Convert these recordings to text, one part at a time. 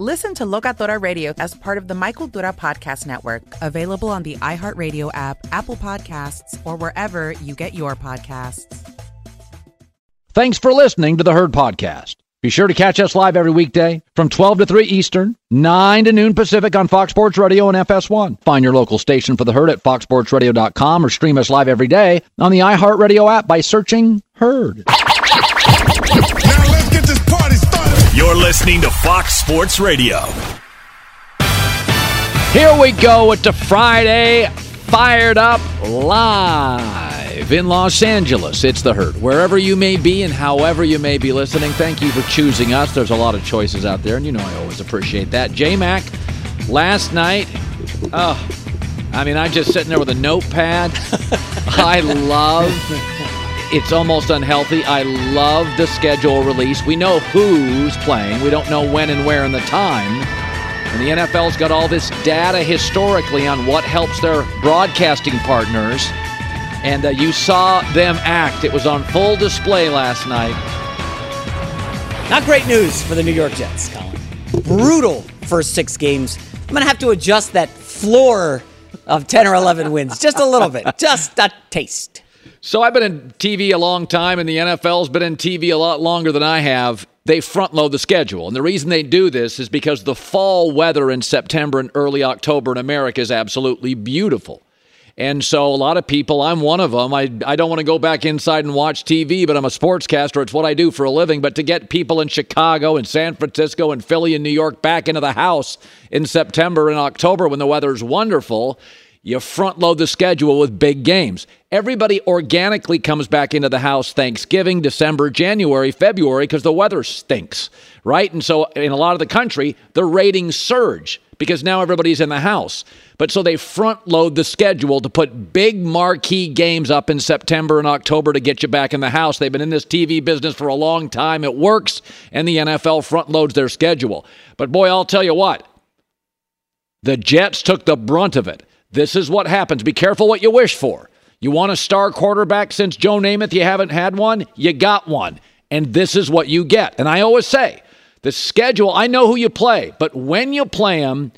Listen to Locatora Radio as part of the My Cultura Podcast Network, available on the iHeartRadio app, Apple Podcasts, or wherever you get your podcasts. Thanks for listening to the Herd Podcast. Be sure to catch us live every weekday from 12 to 3 Eastern, 9 to noon Pacific on Fox Sports Radio and FS1. Find your local station for the Herd at foxsportsradio.com or stream us live every day on the iHeartRadio app by searching Herd. You're listening to Fox Sports Radio. Here we go. It's a Friday fired up live in Los Angeles. It's the herd. Wherever you may be and however you may be listening, thank you for choosing us. There's a lot of choices out there, and you know I always appreciate that. J Mac, last night, oh, I mean, I'm just sitting there with a notepad. I love it's almost unhealthy. I love the schedule release. We know who's playing. We don't know when and where and the time. And the NFL's got all this data historically on what helps their broadcasting partners. And uh, you saw them act. It was on full display last night. Not great news for the New York Jets, Colin. Brutal first six games. I'm going to have to adjust that floor of 10 or 11 wins just a little bit, just a taste. So I've been in TV a long time, and the NFL's been in TV a lot longer than I have. They front load the schedule. And the reason they do this is because the fall weather in September and early October in America is absolutely beautiful. And so a lot of people, I'm one of them. I, I don't want to go back inside and watch TV, but I'm a sportscaster. It's what I do for a living. But to get people in Chicago and San Francisco and Philly and New York back into the house in September and October when the weather's wonderful you front load the schedule with big games. Everybody organically comes back into the house Thanksgiving, December, January, February because the weather stinks, right? And so in a lot of the country, the ratings surge because now everybody's in the house. But so they front load the schedule to put big marquee games up in September and October to get you back in the house. They've been in this TV business for a long time. It works, and the NFL front loads their schedule. But boy, I'll tell you what, the Jets took the brunt of it. This is what happens. Be careful what you wish for. You want a star quarterback since Joe Namath, you haven't had one, you got one. And this is what you get. And I always say, the schedule, I know who you play, but when you play them,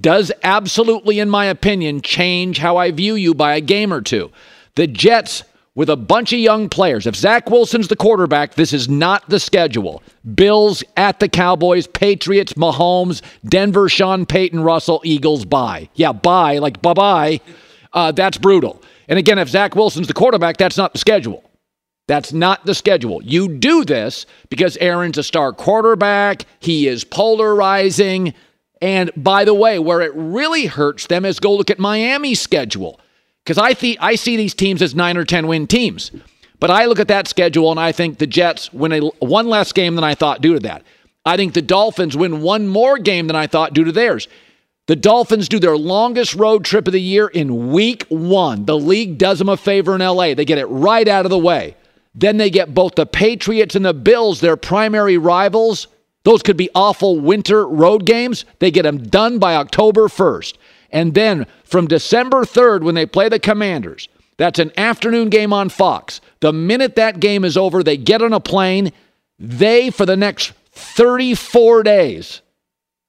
does absolutely, in my opinion, change how I view you by a game or two. The Jets with a bunch of young players. If Zach Wilson's the quarterback, this is not the schedule. Bills at the Cowboys, Patriots, Mahomes, Denver, Sean Payton, Russell, Eagles, bye. Yeah, bye, like bye bye. Uh, that's brutal. And again, if Zach Wilson's the quarterback, that's not the schedule. That's not the schedule. You do this because Aaron's a star quarterback, he is polarizing. And by the way, where it really hurts them is go look at Miami's schedule because I, th- I see these teams as nine or 10 win teams. But I look at that schedule and I think the Jets win a, one less game than I thought due to that. I think the Dolphins win one more game than I thought due to theirs. The Dolphins do their longest road trip of the year in week one. The league does them a favor in LA. They get it right out of the way. Then they get both the Patriots and the Bills, their primary rivals. Those could be awful winter road games. They get them done by October 1st. And then from December 3rd, when they play the Commanders, that's an afternoon game on Fox. The minute that game is over, they get on a plane. They, for the next 34 days,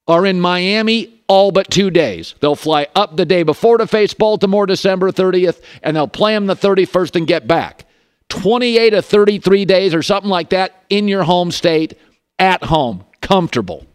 are in Miami all but two days. They'll fly up the day before to face Baltimore December 30th, and they'll play them the 31st and get back. 28 to 33 days or something like that in your home state, at home, comfortable.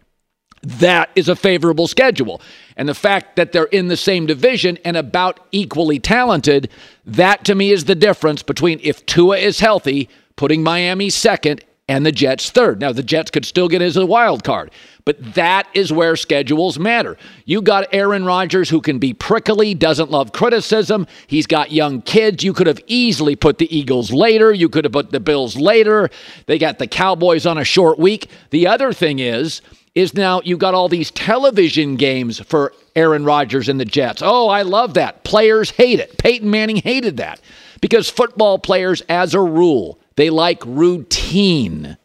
That is a favorable schedule. And the fact that they're in the same division and about equally talented, that to me is the difference between if Tua is healthy, putting Miami second and the Jets third. Now, the Jets could still get as a wild card, but that is where schedules matter. You got Aaron Rodgers who can be prickly, doesn't love criticism. He's got young kids. You could have easily put the Eagles later. You could have put the Bills later. They got the Cowboys on a short week. The other thing is, is now you got all these television games for Aaron Rodgers and the Jets. Oh, I love that. Players hate it. Peyton Manning hated that because football players, as a rule, they like routine.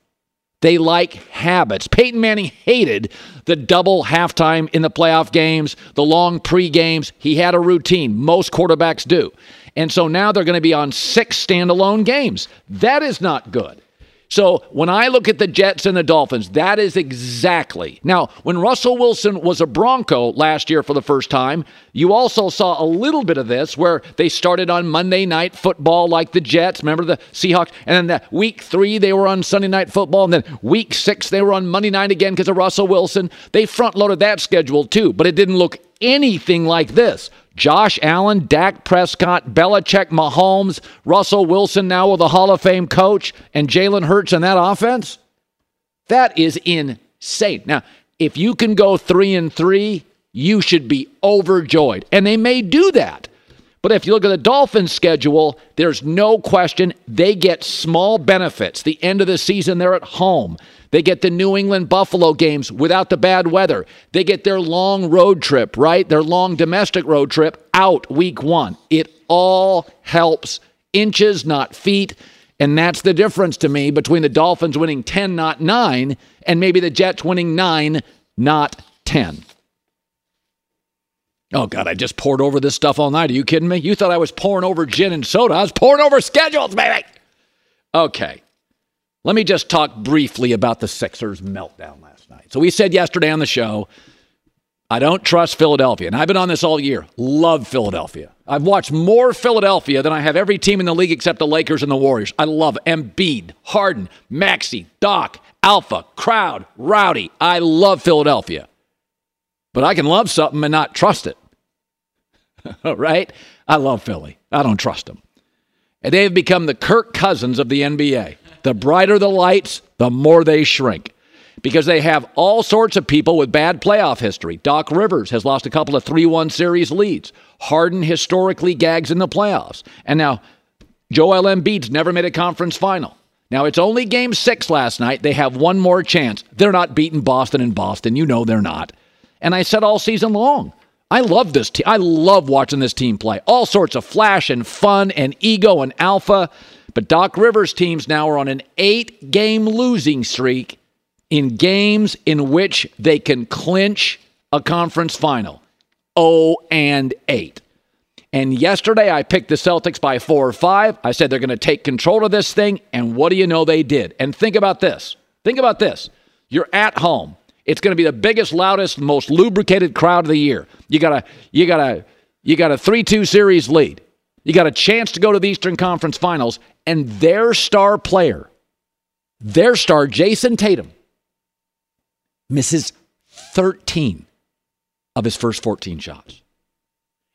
They like habits. Peyton Manning hated the double halftime in the playoff games, the long pre games. He had a routine. Most quarterbacks do. And so now they're going to be on six standalone games. That is not good. So when I look at the Jets and the Dolphins, that is exactly. Now, when Russell Wilson was a Bronco last year for the first time, you also saw a little bit of this where they started on Monday night football like the Jets. Remember the Seahawks? And then that week three, they were on Sunday night football. And then week six, they were on Monday night again because of Russell Wilson. They front loaded that schedule too, but it didn't look anything like this. Josh Allen, Dak Prescott, Belichick, Mahomes, Russell Wilson now with a Hall of Fame coach, and Jalen Hurts in that offense? That is insane. Now, if you can go three and three, you should be overjoyed. And they may do that. But if you look at the Dolphins' schedule, there's no question they get small benefits. The end of the season, they're at home. They get the New England Buffalo games without the bad weather. They get their long road trip, right? Their long domestic road trip out week one. It all helps inches, not feet. And that's the difference to me between the Dolphins winning 10, not 9, and maybe the Jets winning 9, not 10. Oh, God, I just poured over this stuff all night. Are you kidding me? You thought I was pouring over gin and soda. I was pouring over schedules, baby. Okay. Let me just talk briefly about the Sixers' meltdown last night. So, we said yesterday on the show, I don't trust Philadelphia. And I've been on this all year. Love Philadelphia. I've watched more Philadelphia than I have every team in the league except the Lakers and the Warriors. I love Embiid, Harden, Maxey, Doc, Alpha, Crowd, Rowdy. I love Philadelphia. But I can love something and not trust it. right? I love Philly. I don't trust them. And they have become the Kirk Cousins of the NBA. The brighter the lights, the more they shrink. Because they have all sorts of people with bad playoff history. Doc Rivers has lost a couple of 3 1 series leads. Harden historically gags in the playoffs. And now Joel Embiid's never made a conference final. Now it's only game six last night. They have one more chance. They're not beating Boston in Boston. You know they're not. And I said all season long, I love this team. I love watching this team play. All sorts of flash and fun and ego and alpha. But Doc Rivers' teams now are on an eight game losing streak in games in which they can clinch a conference final. 0 and 8. And yesterday I picked the Celtics by four or five. I said they're going to take control of this thing. And what do you know they did? And think about this. Think about this. You're at home. It's going to be the biggest, loudest, most lubricated crowd of the year. You got a you got a you got a 3-2 series lead. You got a chance to go to the Eastern Conference Finals and their star player, their star Jayson Tatum misses 13 of his first 14 shots.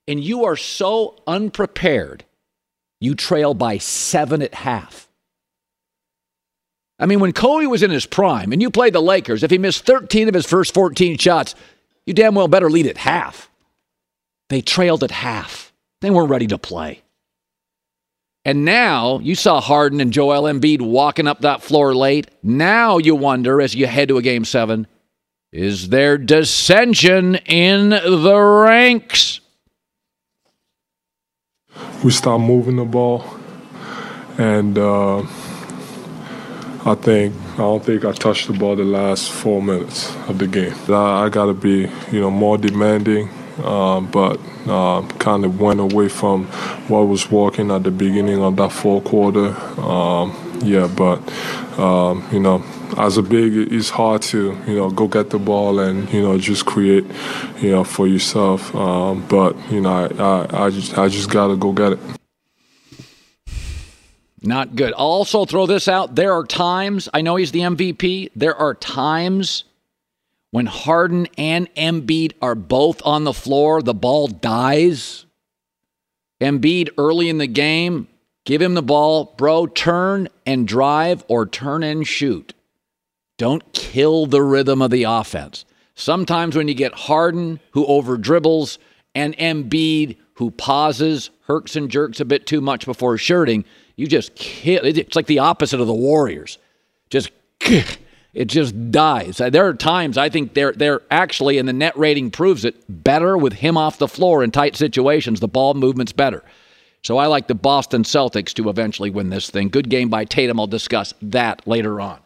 And you are so unprepared. You trail by 7 at half. I mean, when Kobe was in his prime and you played the Lakers, if he missed 13 of his first 14 shots, you damn well better lead at half. They trailed at half. They weren't ready to play. And now you saw Harden and Joel Embiid walking up that floor late. Now you wonder as you head to a game seven is there dissension in the ranks? We stopped moving the ball, and uh, I think I don't think I touched the ball the last four minutes of the game. I, I got to be, you know, more demanding, uh, but uh, kind of went away from what was working at the beginning of that fourth quarter. Um, yeah, but um, you know, as a big, it's hard to you know go get the ball and you know just create you know for yourself. Um, but you know I, I, I just I just gotta go get it. Not good. I'll also throw this out. There are times, I know he's the MVP, there are times when Harden and Embiid are both on the floor, the ball dies. Embiid early in the game, give him the ball, bro, turn and drive or turn and shoot. Don't kill the rhythm of the offense. Sometimes when you get Harden who over dribbles and Embiid who pauses, herks and jerks a bit too much before shirting, you just kill. It's like the opposite of the Warriors. Just it just dies. There are times I think they're they're actually, and the net rating proves it, better with him off the floor in tight situations. The ball movement's better. So I like the Boston Celtics to eventually win this thing. Good game by Tatum. I'll discuss that later on.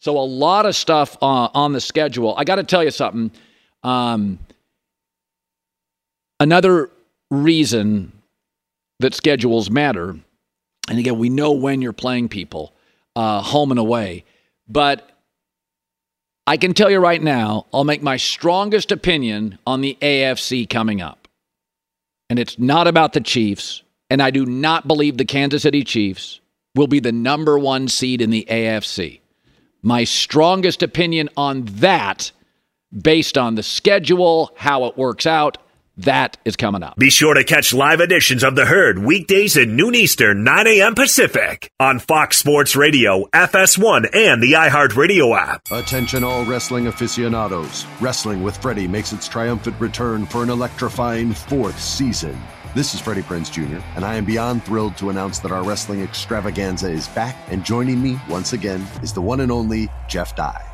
So a lot of stuff uh, on the schedule. I got to tell you something. Um, another reason that schedules matter and again, we know when you're playing people, uh, home and away. But I can tell you right now, I'll make my strongest opinion on the AFC coming up. And it's not about the Chiefs. And I do not believe the Kansas City Chiefs will be the number one seed in the AFC. My strongest opinion on that, based on the schedule, how it works out, that is coming up. Be sure to catch live editions of The Herd weekdays at noon Eastern, 9 a.m. Pacific on Fox Sports Radio, FS1, and the iHeartRadio app. Attention, all wrestling aficionados. Wrestling with Freddie makes its triumphant return for an electrifying fourth season. This is Freddie Prinze Jr., and I am beyond thrilled to announce that our wrestling extravaganza is back, and joining me once again is the one and only Jeff Dye.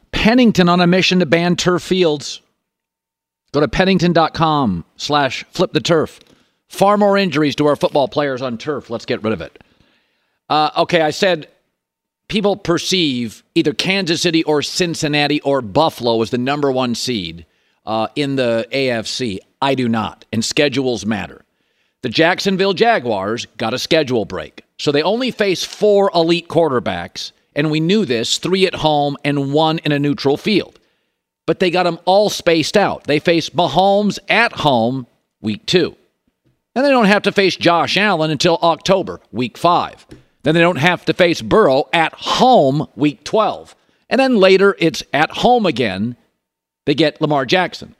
Pennington on a mission to ban turf fields. Go to pennington.com slash flip the turf. Far more injuries to our football players on turf. Let's get rid of it. Uh, okay, I said people perceive either Kansas City or Cincinnati or Buffalo as the number one seed uh, in the AFC. I do not, and schedules matter. The Jacksonville Jaguars got a schedule break, so they only face four elite quarterbacks, and we knew this three at home and one in a neutral field. But they got them all spaced out. They face Mahomes at home week two. And they don't have to face Josh Allen until October, week five. Then they don't have to face Burrow at home, week 12. And then later it's at home again. They get Lamar Jackson.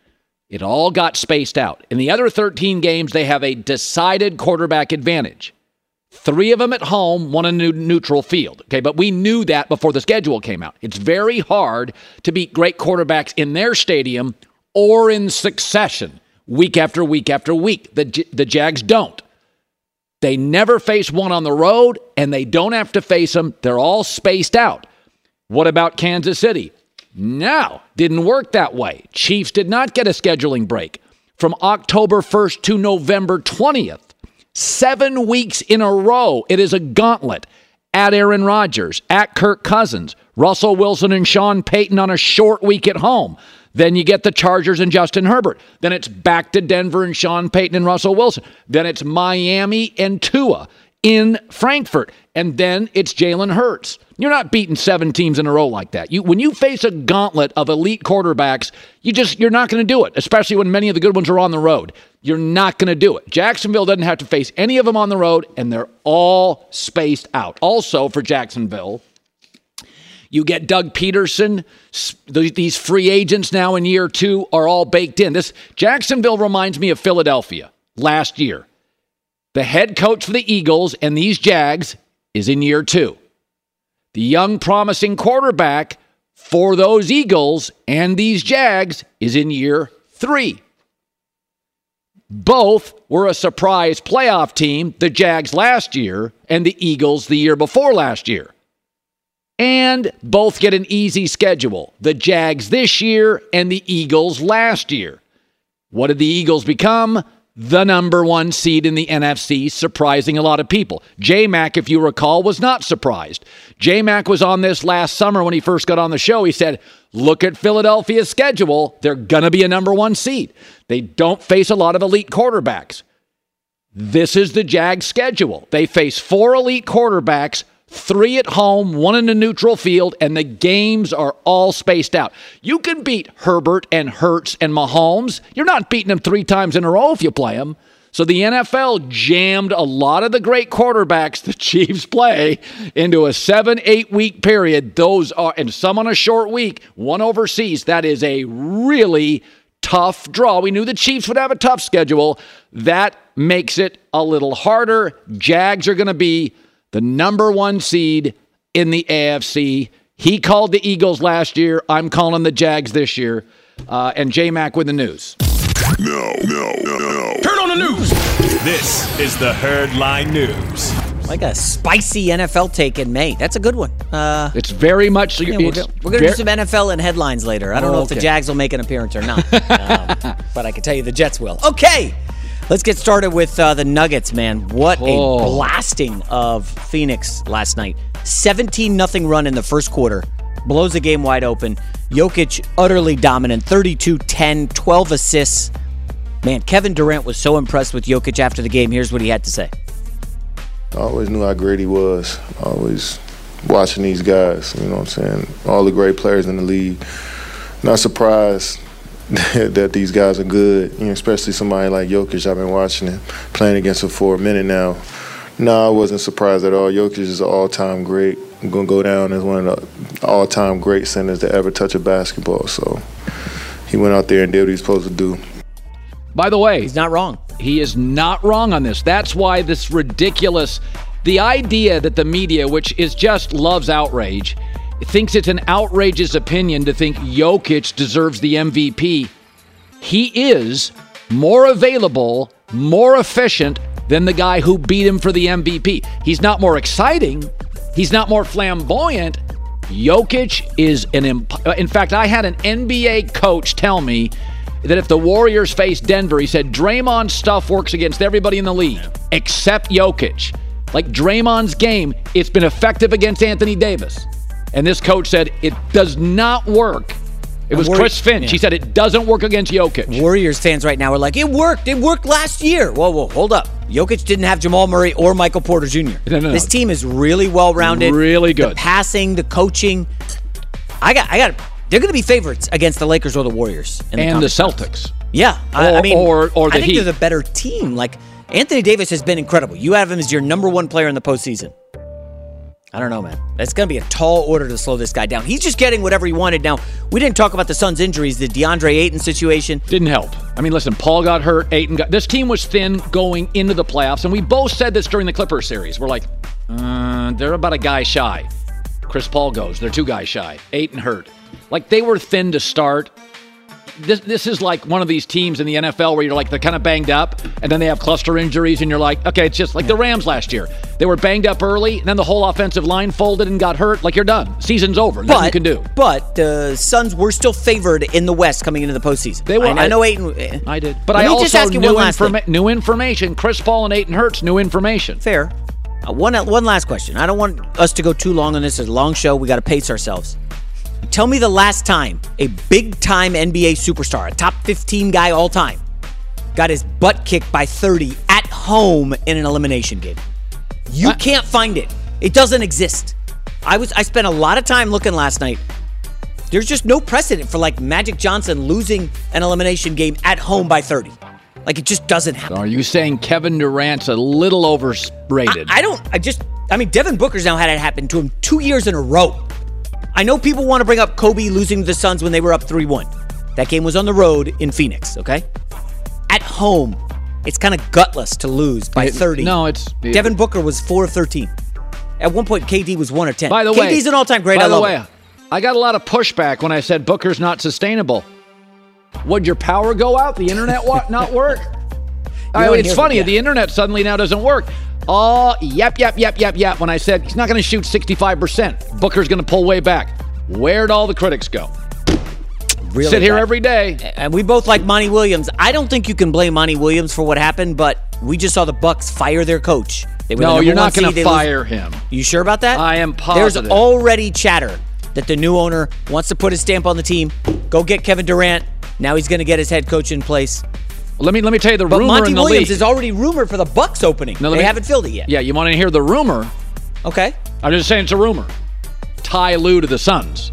It all got spaced out. In the other 13 games, they have a decided quarterback advantage. Three of them at home, one in a neutral field. Okay, but we knew that before the schedule came out. It's very hard to beat great quarterbacks in their stadium or in succession, week after week after week. The, the Jags don't. They never face one on the road, and they don't have to face them. They're all spaced out. What about Kansas City? No, didn't work that way. Chiefs did not get a scheduling break from October 1st to November 20th. Seven weeks in a row. It is a gauntlet at Aaron Rodgers, at Kirk Cousins, Russell Wilson, and Sean Payton on a short week at home. Then you get the Chargers and Justin Herbert. Then it's back to Denver and Sean Payton and Russell Wilson. Then it's Miami and Tua in Frankfurt. And then it's Jalen Hurts. You're not beating seven teams in a row like that. You when you face a gauntlet of elite quarterbacks, you just you're not going to do it, especially when many of the good ones are on the road. You're not going to do it. Jacksonville doesn't have to face any of them on the road, and they're all spaced out. Also for Jacksonville, you get Doug Pederson. These free agents now in year two are all baked in. This Jacksonville reminds me of Philadelphia last year. The head coach for the Eagles and these Jags is in year two. The young, promising quarterback for those Eagles and these Jags is in year three. Both were a surprise playoff team, the Jags last year and the Eagles the year before last year. And both get an easy schedule the Jags this year and the Eagles last year. What did the Eagles become? The number one seed in the NFC, surprising a lot of people. J Mac, if you recall, was not surprised. J Mac was on this last summer when he first got on the show. He said, Look at Philadelphia's schedule. They're going to be a number one seed. They don't face a lot of elite quarterbacks. This is the Jags schedule. They face four elite quarterbacks three at home, one in a neutral field, and the games are all spaced out. You can beat Herbert and Hurts and Mahomes. You're not beating them three times in a row if you play them. So the NFL jammed a lot of the great quarterbacks the Chiefs play into a seven, eight week period. Those are, and some on a short week, one overseas. That is a really tough draw. We knew the Chiefs would have a tough schedule. That makes it a little harder. Jags are going to be the number one seed in the AFC. He called the Eagles last year. I'm calling the Jags this year. Uh, and J Mac with the news. No, no, no, no. Turn on the news. This is the Herdline News. Like a spicy NFL take in May. That's a good one. Uh, it's very much. Yeah, we're, go, we're going to do some NFL and headlines later. I don't oh, know if okay. the Jags will make an appearance or not, um, but I can tell you the Jets will. Okay. Let's get started with uh, the Nuggets, man. What oh. a blasting of Phoenix last night. 17 nothing run in the first quarter. Blows the game wide open. Jokic utterly dominant. 32 10, 12 assists. Man, Kevin Durant was so impressed with Jokic after the game. Here's what he had to say. I always knew how great he was. Always watching these guys, you know what I'm saying? All the great players in the league. Not surprised that these guys are good, you know, especially somebody like Jokic. I've been watching him playing against him for a minute now. No, I wasn't surprised at all. Jokic is an all-time great. I'm gonna go down as one of the all-time great centers to ever touch a basketball. So he went out there and did what he's supposed to do. By the way, he's not wrong. He is not wrong on this. That's why this ridiculous, the idea that the media, which is just loves outrage thinks it's an outrageous opinion to think Jokic deserves the MVP. He is more available, more efficient than the guy who beat him for the MVP. He's not more exciting, he's not more flamboyant. Jokic is an imp- uh, in fact, I had an NBA coach tell me that if the Warriors face Denver, he said Draymond stuff works against everybody in the league except Jokic. Like Draymond's game, it's been effective against Anthony Davis. And this coach said it does not work. It was Chris Finch. yeah. He said it doesn't work against Jokic. Warriors fans right now are like, it worked. It worked last year. Whoa, whoa, hold up. Jokic didn't have Jamal Murray or Michael Porter Jr. No, no, no. This team is really well rounded. Really good. The passing, the coaching. I got, I got. They're going to be favorites against the Lakers or the Warriors in and the. Celtics. Yeah, I, I mean, or- or the I think Heat. they're the better team. Like Anthony Davis has been incredible. You have him as your number one player in the postseason. I don't know, man. It's going to be a tall order to slow this guy down. He's just getting whatever he wanted. Now, we didn't talk about the Suns' injuries, the DeAndre Ayton situation. Didn't help. I mean, listen, Paul got hurt. Ayton got. This team was thin going into the playoffs, and we both said this during the Clippers series. We're like, uh, they're about a guy shy. Chris Paul goes. They're two guys shy. Ayton hurt. Like they were thin to start. This this is like one of these teams in the NFL where you're like they're kind of banged up, and then they have cluster injuries, and you're like, okay, it's just like the Rams last year. They were banged up early, and then the whole offensive line folded and got hurt. Like you're done. Season's over. Nothing But you can do. But the Suns were still favored in the West coming into the postseason. They were. I, I know Ayton. eh. I did. But Let I me also just ask you new, one last thing. informa- new information. Chris Paul and Ayton Hurts, new information. Fair. Uh, one one last question. I don't want us to go too long on this. It's a long show. We got to pace ourselves. Tell me the last time a big time NBA superstar, a top 15 guy all time, got his butt kicked by 30 at home in an elimination game. You can't find it. It doesn't exist. I was I spent a lot of time looking last night. There's just no precedent for like Magic Johnson losing an elimination game at home by 30. Like it just doesn't happen. Are you saying Kevin Durant's a little overrated? I don't. I just. I mean, Devin Booker's now had it happen to him two years in a row. I know people want to bring up Kobe losing to the Suns when they were up 3 1. That game was on the road in Phoenix, okay? At home, it's kind of gutless to lose by It- 30. no, it's- it- Devin Booker was 4 of 13. At one point, KD was 1 of 10. By the KD's way, KD's an all time great. By I the way, him. I got a lot of pushback when I said Booker's not sustainable. Would your power go out? The internet not work? I mean, it's funny. yeah. The internet suddenly now doesn't work. Oh, yep, yep, yep, yep, yep. When I said he's not going to shoot 65%, Booker's going to pull way back. Where'd all the critics go? Really Sit here bad. every day. And we both like Monty Williams. I don't think you can blame Monty Williams for what happened, but we just saw the Bucks fire their coach. They were the No, number you're not going to They lose- fire him. You sure about that? I am positive. There's already chatter that the new owner wants to put his stamp on the team. Go get Kevin Durant. Now he's going to get his head coach in place. Let me let me tell you the But rumor Monty in the Williams league. is already rumored for the Bucks opening. No, they me- haven't filled it yet. Yeah, you want to hear the rumor? Okay. I'm just saying it's a rumor. Ty Lue to the Suns.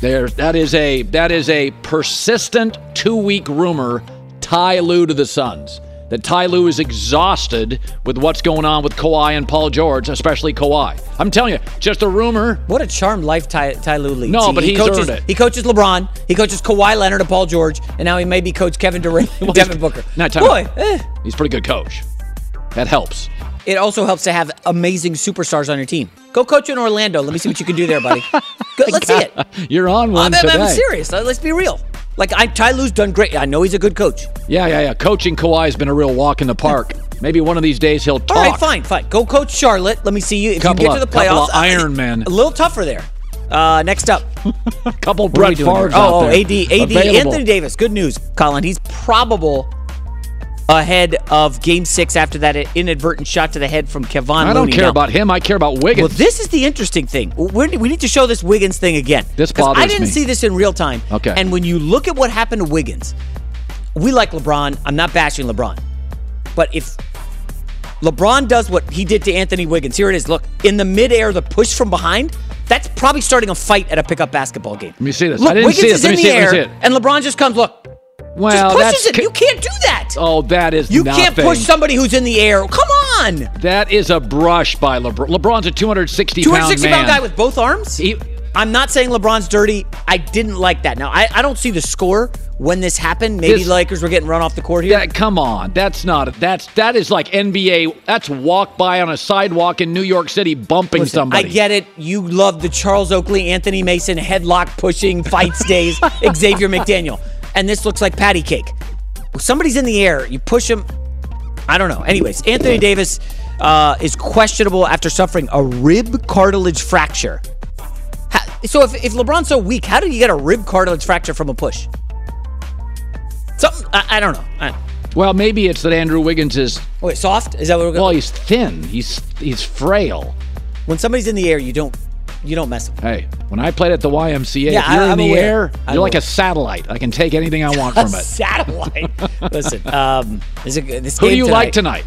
There, that is a that is a persistent two week rumor. Ty Lue to the Suns. That Ty Lue is exhausted with what's going on with Kawhi and Paul George, especially Kawhi. I'm telling you, just a rumor. What a charmed life Ty, Ty Lue leads. No, He- but he he's coaches, earned it. He coaches LeBron. He coaches Kawhi Leonard and Paul George, and now he maybe coach Kevin Durant and Devin Booker. Not Boy, eh. He's a pretty good coach. That helps. It also helps to have amazing superstars on your team. Go coach in Orlando. Let me see what you can do there, buddy. Go, let's see it. You're on one I'm- today. I'm serious. Let's be real. Like I, Ty Lue's done great. I know he's a good coach. Yeah, yeah, yeah. Coaching Kawhi has been a real walk in the park. Maybe one of these days he'll talk. All right, fine, fine. Go coach Charlotte. Let me see you if Couple you get to the playoffs. couple of Iron Man. A little tougher there. Uh, next up, couple Brett? Favre's Oh, oh, AD, AD, available. Anthony Davis. Good news, Colin. He's probable ahead of Game Six after that inadvertent shot to the head from Kevon. I don't Looney. care Now, about him. I care about Wiggins. Well, this is the interesting thing. We're, we need to show this Wiggins thing again. This 'Cause I didn't me. see this in real time. Okay. And when you look at what happened to Wiggins, we like LeBron. I'm not bashing LeBron. But if LeBron does what he did to Anthony Wiggins, here it is. Look, in the midair, the push from behind, that's probably starting a fight at a pickup basketball game. Let me see this. Look, I didn't Wiggins see is. Let in the see it. Let me air, and LeBron just comes, look, Well, just pushes that's it. You can't do that. Oh, that is You nothing. can't push somebody who's in the air. Come on. That is a brush by LeBron. LeBron's a 260 pound 260 man. pound guy with both arms? I'm not saying LeBron's dirty. I didn't like that. Now, I, I don't see the score when this happened. Maybe This- Lakers were getting run off the court here. That, come on, that's not. That's that is like NBA. That's walk by on a sidewalk in New York City, bumping Listen, somebody. I get it. You love the Charles Oakley, Anthony Mason headlock pushing fights days, Xavier McDaniel. And this looks like patty cake. Somebody's in the air. You push him. I don't know. Anyways, Anthony Davis uh, is questionable after suffering a rib cartilage fracture. How, so if, if LeBron's so weak, how did he get a rib cartilage fracture from a push? Something I, I don't know. I, Well, maybe it's that Andrew Wiggins is. Wait, soft? Is that what we're going? Well, he's thin. He's he's frail. When somebody's in the air, you don't you don't mess with. Hey, when I played at the YMCA, Yeah, if you're I- in I'm the aware. air, I'm you're like aware. a satellite. I can take anything I want from it. satellite. Listen, um, is it, this Who do you like tonight?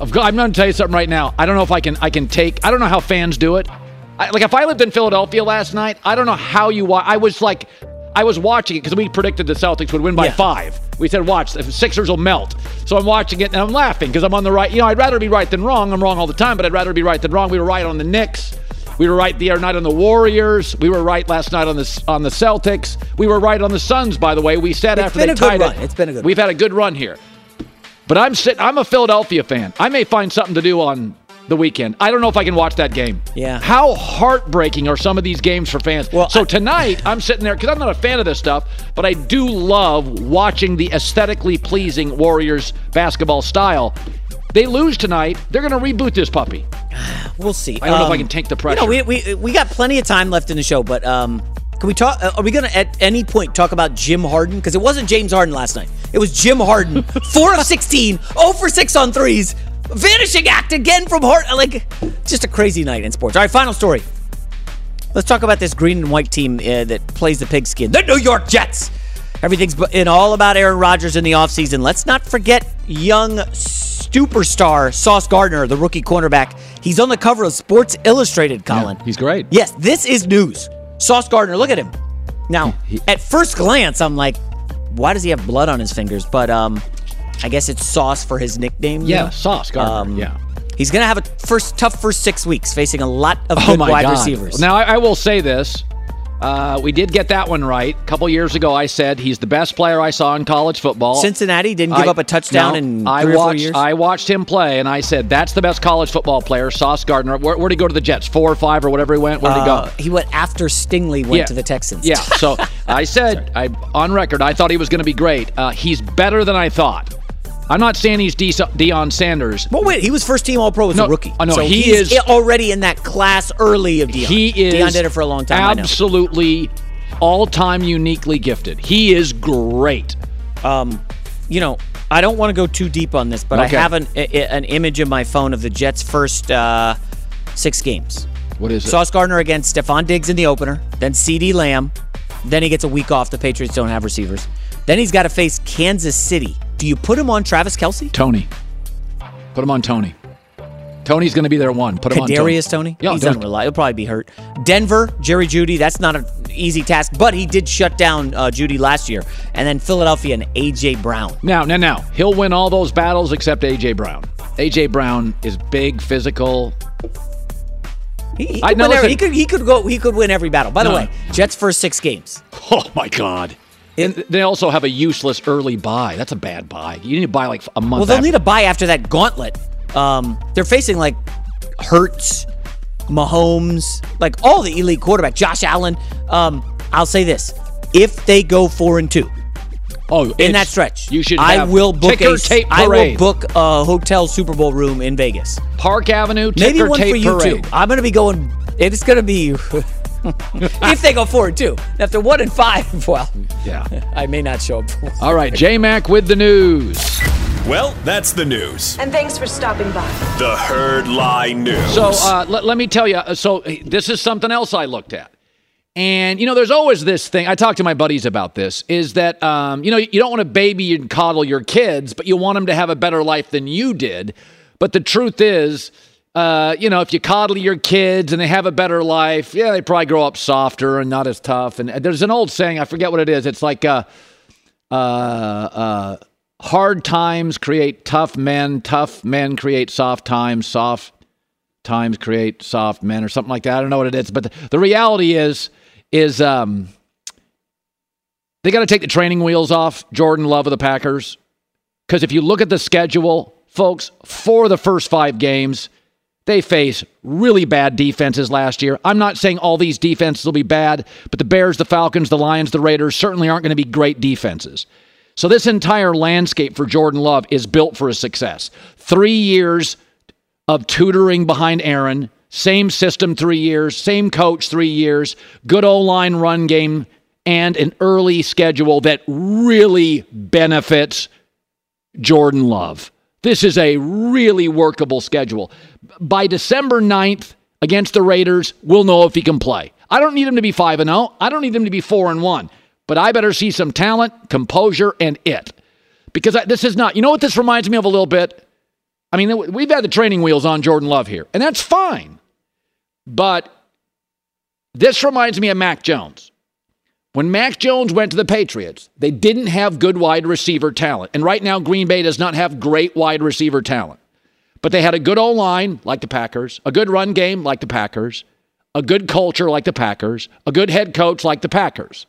I've got- I'm going to tell you something right now. I don't know if I can. I can take. I don't know how fans do it. I, like if I lived in Philadelphia last night, I don't know how you. Wa- I was like, I was watching it because we predicted the Celtics would win by Yeah. five. We said, watch, the Sixers will melt. So I'm watching it and I'm laughing because I'm on the right. You know, I'd rather be right than wrong. I'm wrong all the time, but I'd rather be right than wrong. We were right on the Knicks. We were right the other night on the Warriors. We were right last night on the on the Celtics. We were right on the Suns. By the way, we said It's after been they a good tied run. it, It's been a good We've had a good run here. But I'm sitting. I'm a Philadelphia fan. I may find something to do on the weekend. I don't know if I can watch that game. Yeah. How heartbreaking are some of these games for fans? Well, so tonight I'm sitting there because I'm not a fan of this stuff, but I do love watching the aesthetically pleasing Warriors basketball style. They lose tonight. They're going to reboot this puppy. We'll see. I don't know if I Um, can take the You pressure. know, we, we we got plenty of time left in the show, but um, can we talk? uh, Are we going to at any point talk about Jim Harden? Because it wasn't James Harden last night. It was Jim Harden, four of 16, 0 for six on threes, vanishing act again from Harden. Like just a crazy night in sports. All right, final story. Let's talk about this green and white team uh, that plays the pigskin, the New York Jets. Everything's in all about Aaron Rodgers in the offseason. Let's not forget young superstar Sauce Gardner, the rookie cornerback. He's on the cover of Sports Illustrated, Colin. he's great. Yes, this is news. Sauce Gardner, look at him. Now, at first glance, I'm like, why does he have blood on his fingers? But um, I guess it's Sauce for his nickname. Yeah? Sauce Gardner, Um, yeah. He's gonna have a first tough first six weeks, facing a lot of Oh good my wide God. receivers. Now I, I will say this: uh, we did get that one right a couple years ago. I said he's the best player I saw in college football. Cincinnati didn't give I- up a touchdown no, in I three or four watched, years. I watched him play, and I said that's the best college football player, Sauce Gardner. Where, where'd he go to the Jets? Four or five or whatever he went. Where'd he Uh, go? He went after Stingley went Yeah. to the Texans. Yeah. So I said, I on record, I thought he was going to be great. Uh, he's better than I thought. I'm not saying he's De- Deion Sanders. Well, wait, he was first team All Pro as No, a rookie. oh, no, so he he's is- already in that class early of Deion. He is Deion did it for a long time. Absolutely, all-time uniquely gifted. He is great. Um, you know, I don't want to go too deep on this, but Okay. I have an i- an image in my phone of the Jets' first uh, six games. What is it? Sauce Gardner against Stefon Diggs in the opener, then CeeDee Lamb, then he gets a week off. The Patriots don't have receivers. Then he's got to face Kansas City. Do you put him on Travis Kelce? Toney. Put him on Toney. Toney's going to be there one. Put him on Toney. Kadarius Toney? Yeah, he's don't- unreliable. He'll probably be hurt. Denver, Jerry Jeudy. That's not an easy task, but he did shut down uh, Jeudy last year. And then Philadelphia and A.J. Brown. Now, now, now, he'll win all those battles except AJ Brown. AJ Brown is big, physical. He, he, I- could now win every- he could he could go he could win every battle. By the No. way, Jets first six games. Oh my God! And they also have a useless early bye. That's a bad bye. You need to buy like a month. Well, they'll after. need a bye after that gauntlet. Um, they're facing like Hurts, Mahomes, like all the elite quarterback, Josh Allen. Um, I'll say this: if they go four and two, oh, in that stretch, you should I will book a tape I will book a hotel Super Bowl room in Vegas. Park Avenue Maybe one tape for you parade. too. I'm going to be going. It's going to be. if they go four and two, if they're one and five, well, yeah, I may not show up. All right, J Mac with the news. Well, that's the news. And thanks for stopping by. The Herd Lie News. So uh, let, let me tell you. uh, So this is something else I looked at. And you know, there's always this thing. I talk to my buddies about this. Is that um, you know you don't want to baby and coddle your kids, but you want them to have a better life than you did. But the truth is, uh, you know, if you coddle your kids and they have a better life, yeah, they probably grow up softer and not as tough. And there's an old saying, I forget what it is. It's like, uh, uh, uh, hard times create tough men, tough men create soft times, soft times create soft men, or something like that. I don't know what it is, but the, the reality is, is um, they got to take the training wheels off Jordan Love of the Packers. Because if you look at the schedule, folks, for the first five games, they face really bad defenses last year. I'm not saying all these defenses will be bad, but the Bears, the Falcons, the Lions, the Raiders certainly aren't going to be great defenses. So this entire landscape for Jordan Love is built for his success. Three years of tutoring behind Aaron, same system three years, same coach three years, good O line run game, and an early schedule that really benefits Jordan Love. This is a really workable schedule. By December 9th against the Raiders, we'll know if he can play. I don't need him to be 5 and 0. I don't need him to be 4 and 1. But I better see some talent, composure and it. Because I, this is not, you know what this reminds me of a little bit? I mean, we've had the training wheels on Jordan Love here, and that's fine. But this reminds me of Mac Jones. When Mac Jones went to the Patriots, they didn't have good wide receiver talent. And right now, Green Bay does not have great wide receiver talent. But they had a good O line, like the Packers, a good run game, like the Packers, a good culture, like the Packers, a good head coach, like the Packers.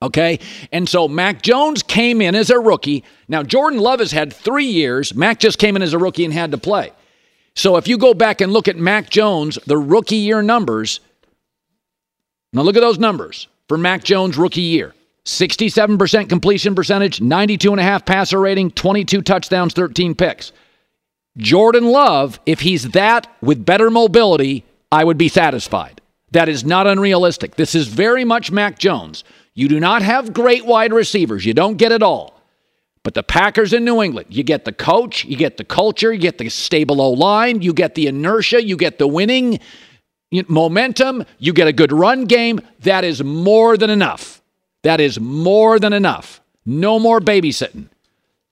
Okay? And so Mac Jones came in as a rookie. Now, Jordan Love has had three years. Mac just came in as a rookie and had to play. So if you go back and look at Mac Jones, the rookie year numbers, now look at those numbers for Mac Jones' rookie year 67% completion percentage, 92.5 passer rating, 22 touchdowns, 13 picks. Jordan Love, if he's that with better mobility, I would be satisfied. That is not unrealistic. This is very much Mac Jones. You do not have great wide receivers. You don't get it all. But the Packers in New England, you get the coach, you get the culture, you get the stable O line, you get the inertia, you get the winning momentum, you get a good run game. That is more than enough. That is more than enough. No more babysitting.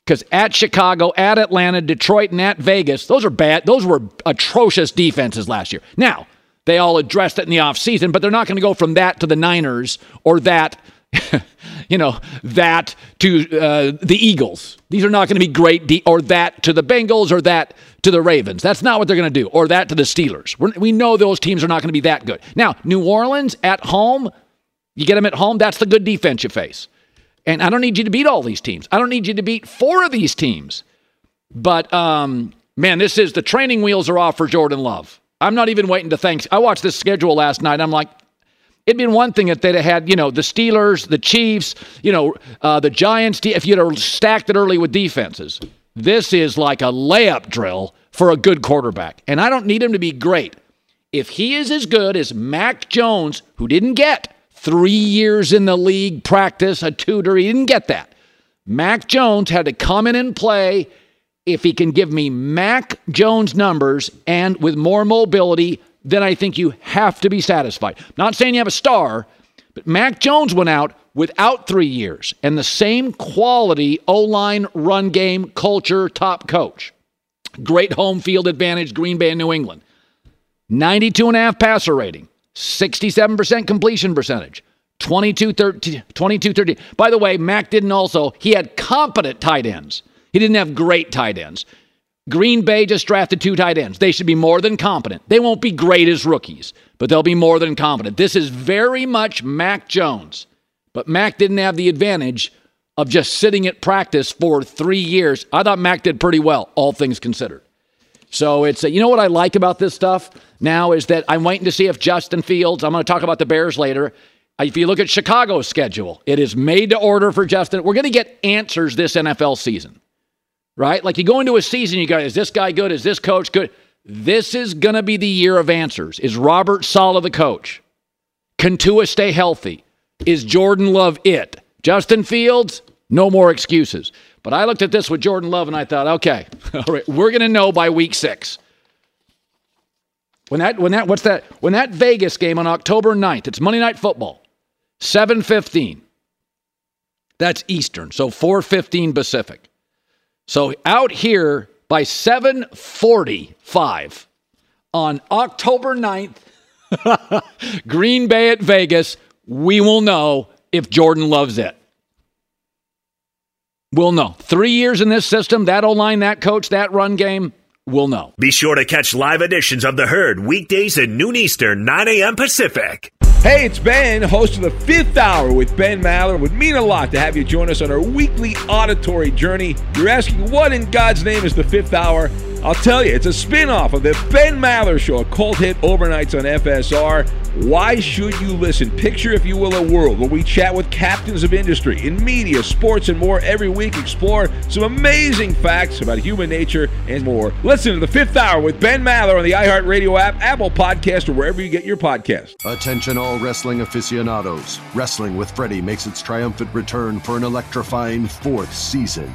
Because at Chicago, at Atlanta, Detroit, and at Vegas, those are bad. Those were atrocious defenses last year. Now, they all addressed it in the offseason, but they're not going to go from that to the Niners or that, you know, that to uh, the Eagles. These are not going to be great, de- or that to the Bengals or that to the Ravens. That's not what they're going to do, or that to the Steelers. We're, we know those teams are not going to be that good. Now, New Orleans at home, you get them at home, that's the good defense you face. And I don't need you to beat all these teams. I don't need you to beat four of these teams. But um, man, this is the training wheels are off for Jordan Love. I'm not even waiting to thank. I watched this schedule last night. I'm like, it'd been one thing if they'd have had, you know, the Steelers, the Chiefs, you know, uh, the Giants, if you'd have stacked it early with defenses. This is like a layup drill for a good quarterback. And I don't need him to be great. If he is as good as Mac Jones, who didn't get three years in the league practice, a tutor, he didn't get that. Mac Jones had to come in and play if he can give me Mac Jones numbers and with more mobility, then I think you have to be satisfied. Not saying you have a star, but Mac Jones went out without three years and the same quality O line, run game, culture, top coach. Great home field advantage, Green Bay and New England. 92 and a half passer rating, 67% completion percentage, 22 13, 22 13. By the way, Mac didn't also, he had competent tight ends. He didn't have great tight ends. Green Bay just drafted two tight ends. They should be more than competent. They won't be great as rookies, but they'll be more than competent. This is very much Mac Jones. But Mac didn't have the advantage of just sitting at practice for three years. I thought Mac did pretty well, all things considered. So it's, you know what I like about this stuff now is that I'm waiting to see if Justin Fields, I'm going to talk about the Bears later. Uh, if you look at Chicago's schedule, it is made to order for Justin. We're going to get answers this NFL season right? Like you go into a season, you go, is this guy good? Is this coach good? This is going to be the year of answers. Is Robert Saleh the coach? Can Tua stay healthy? Is Jordan Love it? Justin Fields, no more excuses. But I looked at this with Jordan Love and I thought, okay, all right, we're going to know by week six. When that, when that, what's that? When that Vegas game on October 9th, it's Monday Night Football, 7:15. That's Eastern, so 4:15 Pacific. So out here by 745 on October 9th, Green Bay at Vegas, we will know if Jordan loves it. We'll know. Three years in this system, that O line, that coach, that run game, we'll know. Be sure to catch live editions of The Herd weekdays at noon Eastern, 9 a.m. Pacific. Hey, it's Ben, host of the fifth hour with Ben Maller. It would mean a lot to have you join us on our weekly auditory journey. You're asking, what in God's name is the fifth hour? I'll tell you, it's a spin off of the Ben Maller Show, a cult hit overnights on FSR. Why should you listen? Picture, if you will, a world where we chat with captains of industry in media, sports, and more every week. Explore some amazing facts about human nature and more. Listen to the fifth hour with Ben Maller on the iHeartRadio app, Apple Podcast, or wherever you get your podcast. Attention, all wrestling aficionados. Wrestling with Freddie makes its triumphant return for an electrifying fourth season.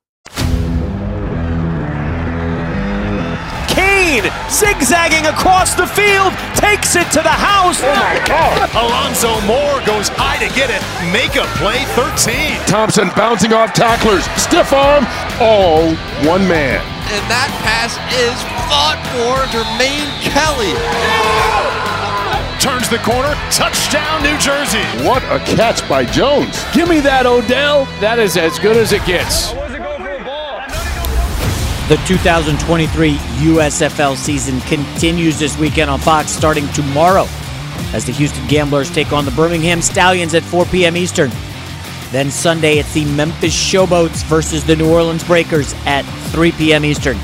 Kane zigzagging across the field, takes it to the house. Oh my God. Alonzo Moore goes high to get it. Make a play 13. Thompson bouncing off tacklers. Stiff arm, all one man. And that pass is fought for Jermaine Kelly. Turns the corner, touchdown, New Jersey. What a catch by Jones. Give me that, Odell. That is as good as it gets. The 2023 USFL season continues this weekend on Fox starting tomorrow as the Houston Gamblers take on the Birmingham Stallions at 4 p.m. Eastern. Then Sunday, it's the Memphis Showboats versus the New Orleans Breakers at 3 p.m. Eastern.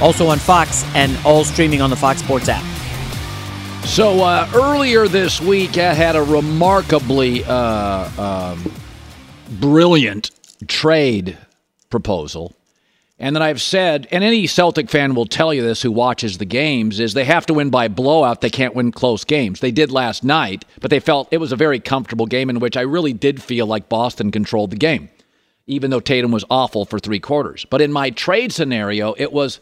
Also on Fox and all streaming on the Fox Sports app. So uh, earlier this week, I had a remarkably uh, um, brilliant trade proposal. And then I've said, and any Celtic fan will tell you this who watches the games, is they have to win by blowout. They can't win close games. They did last night, but they felt it was a very comfortable game in which I really did feel like Boston controlled the game, even though Tatum was awful for three quarters. But in my trade scenario, it was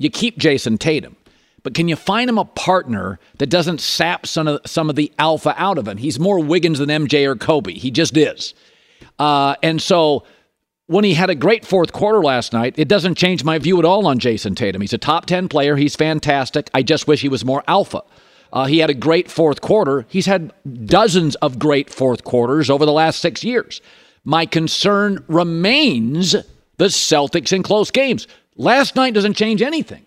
you keep Jayson Tatum. But can you find him a partner that doesn't sap some of, some of the alpha out of him? He's more Wiggins than MJ or Kobe. He just is. Uh, and so when he had a great fourth quarter last night, it doesn't change my view at all on Jayson Tatum. He's a top 10 player. He's fantastic. I just wish he was more alpha. Uh, he had a great fourth quarter. He's had dozens of great fourth quarters over the last six years. My concern remains the Celtics in close games. Last night doesn't change anything.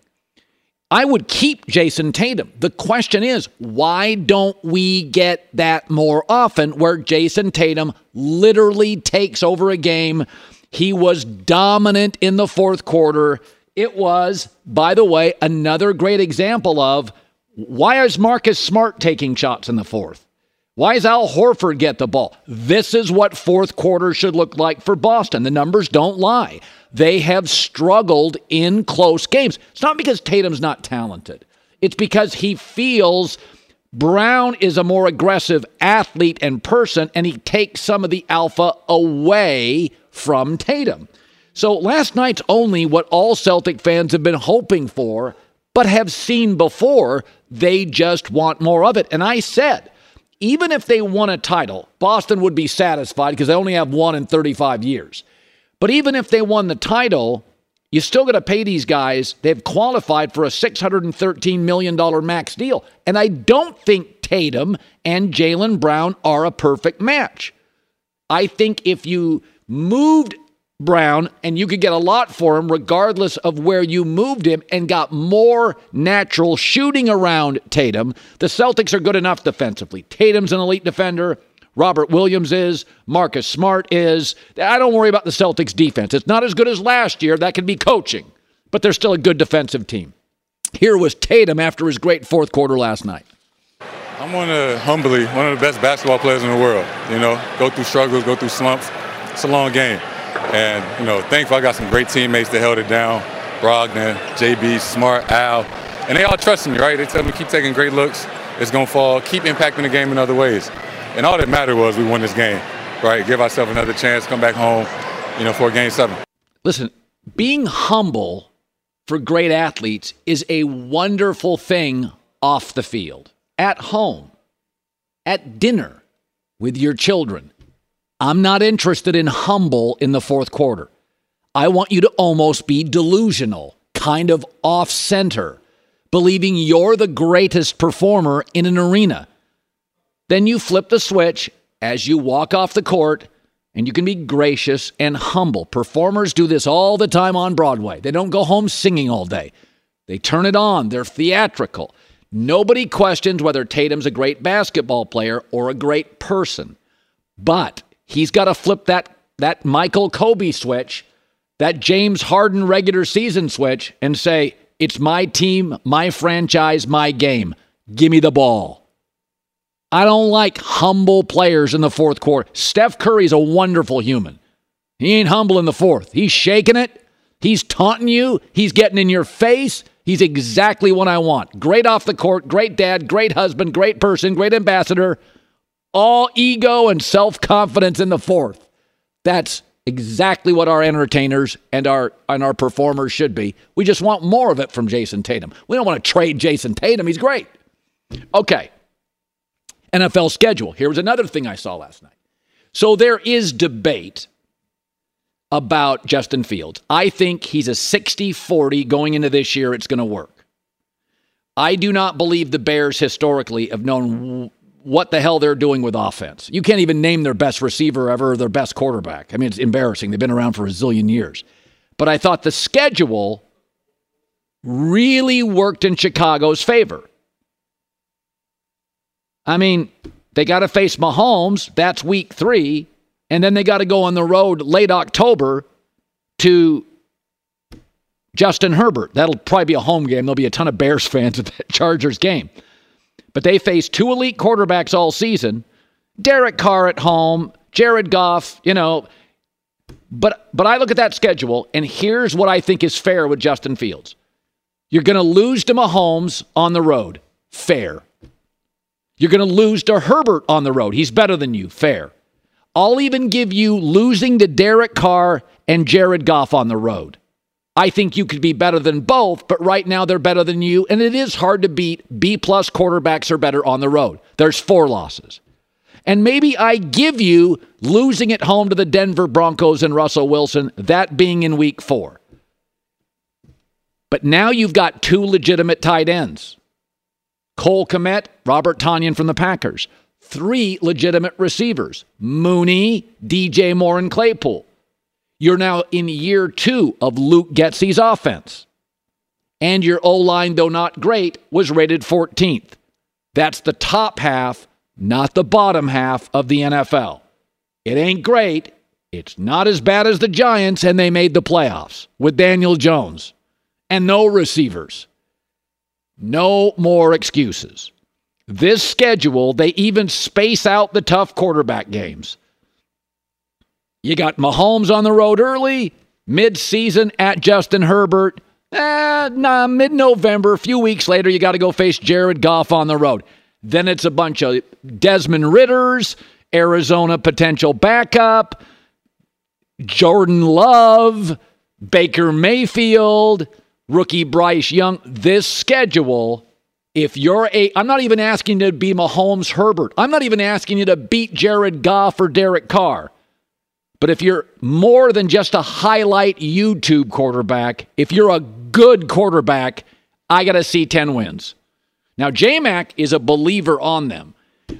I would keep Jayson Tatum. The question is, why don't we get that more often where Jason Tatum literally takes over a game? He was dominant in the fourth quarter. It was, by the way, another great example of Why is Marcus Smart taking shots in the fourth? Why is Al Horford get the ball? This is what fourth quarter should look like for Boston. The numbers don't lie. They have struggled in close games. It's not because Tatum's not talented. It's because he feels Brown is a more aggressive athlete and person, and he takes some of the alpha away from Tatum. So last night's only what all Celtic fans have been hoping for, but have seen before. They just want more of it. And I said, even if they won a title, Boston would be satisfied because they only have one in 35 years. But even if they won the title, you still got to pay these guys. They've qualified for a $613 million max deal. And I don't think Tatum and Jaylen Brown are a perfect match. I think if you moved Brown, and you could get a lot for him regardless of where you moved him and got more natural shooting around Tatum. The Celtics are good enough defensively. Tatum's an elite defender. Robert Williams is. Marcus Smart is. I don't worry about the Celtics defense. It's not as good as last year. That could be coaching, but they're still a good defensive team. Here was Tatum after his great fourth quarter last night. I'm one of humbly one of the best basketball players in the world. You know, go through struggles, go through slumps. It's a long game. And, you know, thankfully I got some great teammates that held it down. Brogdon, JB, Smart, Al. And they all trust me, right? They tell me keep taking great looks. It's going to fall. Keep impacting the game in other ways. And all that mattered was we won this game, right? Give ourselves another chance, come back home, you know, for game seven. Listen, being humble for great athletes is a wonderful thing off the field, at home, at dinner with your children. I'm not interested in humble in the fourth quarter. I want you to almost be delusional, kind of off center, believing you're the greatest performer in an arena. Then you flip the switch as you walk off the court and you can be gracious and humble. Performers do this all the time on Broadway. They don't go home singing all day, they turn it on, they're theatrical. Nobody questions whether Tatum's a great basketball player or a great person. But He's got to flip that that Michael Kobe switch, that James Harden regular season switch, and say, it's my team, my franchise, my game. Give me the ball. I don't like humble players in the fourth quarter. Steph Curry's a wonderful human. He ain't humble in the fourth. He's shaking it. He's taunting you. He's getting in your face. He's exactly what I want. Great off the court, great dad, great husband, great person, great ambassador all ego and self confidence in the fourth. That's exactly what our entertainers and our and our performers should be. We just want more of it from Jayson Tatum. We don't want to trade Jayson Tatum. He's great. Okay. NFL schedule. Here was another thing I saw last night. So there is debate about Justin Fields. I think he's a 60 40 going into this year. It's going to work. I do not believe the Bears historically have known what the hell they're doing with offense. You can't even name their best receiver ever or their best quarterback. I mean, it's embarrassing. They've been around for a zillion years. But I thought the schedule really worked in Chicago's favor. I mean, they got to face Mahomes. That's week three. And then they got to go on the road late October to Justin Herbert. That'll probably be a home game. There'll be a ton of Bears fans at that Chargers game. But they faced two elite quarterbacks all season. Derek Carr at home, Jared Goff, you know. But but I look at that schedule and here's what I think is fair with Justin Fields. You're going to lose to Mahomes on the road. Fair. You're going to lose to Herbert on the road. He's better than you. Fair. I'll even give you losing to Derek Carr and Jared Goff on the road. I think you could be better than both, but right now they're better than you, and it is hard to beat. B plus quarterbacks are better on the road. There's four losses. And maybe I give you losing at home to the Denver Broncos and Russell Wilson, that being in week four. But now you've got two legitimate tight ends Cole Kmet, Robert Tonyan from the Packers. Three legitimate receivers Mooney, DJ Moore, and Claypool. You're now in year two of Luke Getsy's offense. And your O line, though not great, was rated 14th. That's the top half, not the bottom half of the NFL. It ain't great. It's not as bad as the Giants, and they made the playoffs with Daniel Jones and no receivers. No more excuses. This schedule, they even space out the tough quarterback games. You got Mahomes on the road early, mid-season at Justin Herbert. Eh, nah, mid-November, a few weeks later, you got to go face Jared Goff on the road. Then it's a bunch of Desmond Ridders, Arizona potential backup, Jordan Love, Baker Mayfield, rookie Bryce Young. This schedule, if you're a, I'm not even asking you to be Mahomes Herbert. I'm not even asking you to beat Jared Goff or Derek Carr. But if you're more than just a highlight YouTube quarterback, if you're a good quarterback, I got to see 10 wins. Now, JMac is a believer on them.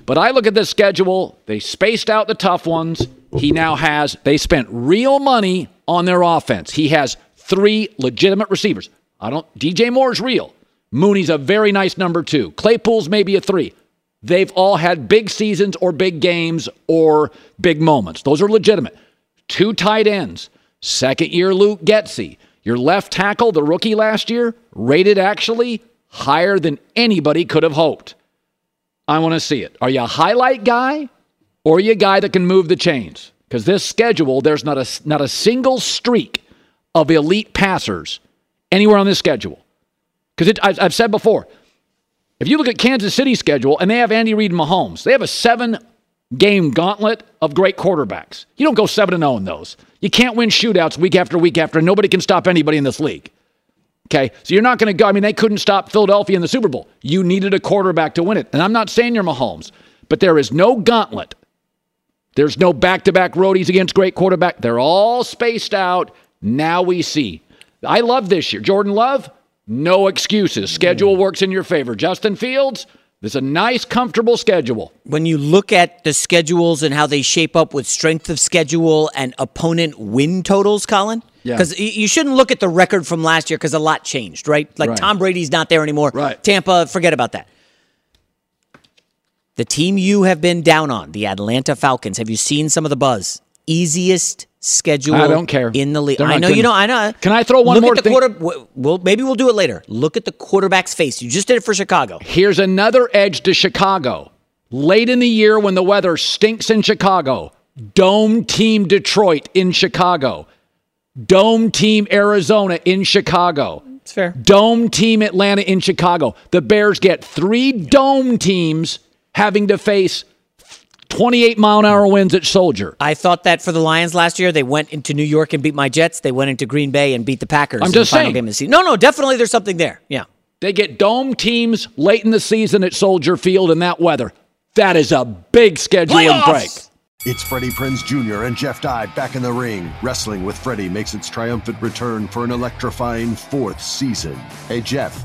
But I look at this schedule, they spaced out the tough ones. He now has, they spent real money on their offense. He has three legitimate receivers. I don't, DJ Moore's real. Mooney's a very nice number two. Claypool's maybe a three. They've all had big seasons or big games or big moments. Those are legitimate. Two tight ends. Second year Luke Getsy. Your left tackle, the rookie last year, rated actually higher than anybody could have hoped. I want to see it. Are you a highlight guy or are you a guy that can move the chains? Because this schedule, there's not a, not a single streak of elite passers anywhere on this schedule. Because I've said before, if you look at Kansas City's schedule and they have Andy Reid and Mahomes, they have a seven game gauntlet of great quarterbacks. You don't go 7 0 in those. You can't win shootouts week after week after. Nobody can stop anybody in this league. Okay, so you're not going to go. I mean, they couldn't stop Philadelphia in the Super Bowl. You needed a quarterback to win it. And I'm not saying you're Mahomes, but there is no gauntlet. There's no back to back roadies against great quarterback. They're all spaced out. Now we see. I love this year. Jordan Love, no excuses. Schedule works in your favor. Justin Fields, there's a nice, comfortable schedule. When you look at the schedules and how they shape up with strength of schedule and opponent win totals, Colin, because Yeah. you shouldn't look at the record from last year because a lot changed, right? Like Right. Tom Brady's not there anymore. Right. Tampa, forget about that. The team you have been down on, the Atlanta Falcons, have you seen some of the buzz? Easiest schedule I don't care. in the league. I not know good you know. I know. Can I throw one Look more at the thing? quarter. Well, maybe we'll do it later. Look at the quarterback's face. You just did it for Chicago. Here's another edge to Chicago. Late in the year when the weather stinks in Chicago, dome team Detroit in Chicago, dome team Arizona in Chicago. It's fair. Dome team Atlanta in Chicago. The Bears get three dome teams having to face 28 mile an hour winds at Soldier. I thought that for the Lions last year. They went into New York and beat my Jets. They went into Green Bay and beat the Packers. I'm in just the final saying. Game of the season. No, no, definitely there's something there. Yeah. They get dome teams late in the season at Soldier Field in that weather. That is a big scheduling break. It's Freddie Prinze Jr. and Jeff Dye back in the ring. Wrestling with Freddie makes its triumphant return for an electrifying fourth season. Hey, Jeff,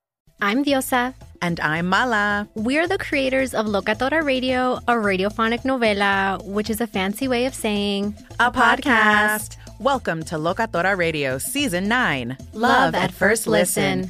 I'm Diosa. And I'm Mala. We're the creators of Locatora Radio, a radiophonic novela, which is a fancy way of saying A podcast. Welcome to Locatora Radio Season 9 Love at First Listen.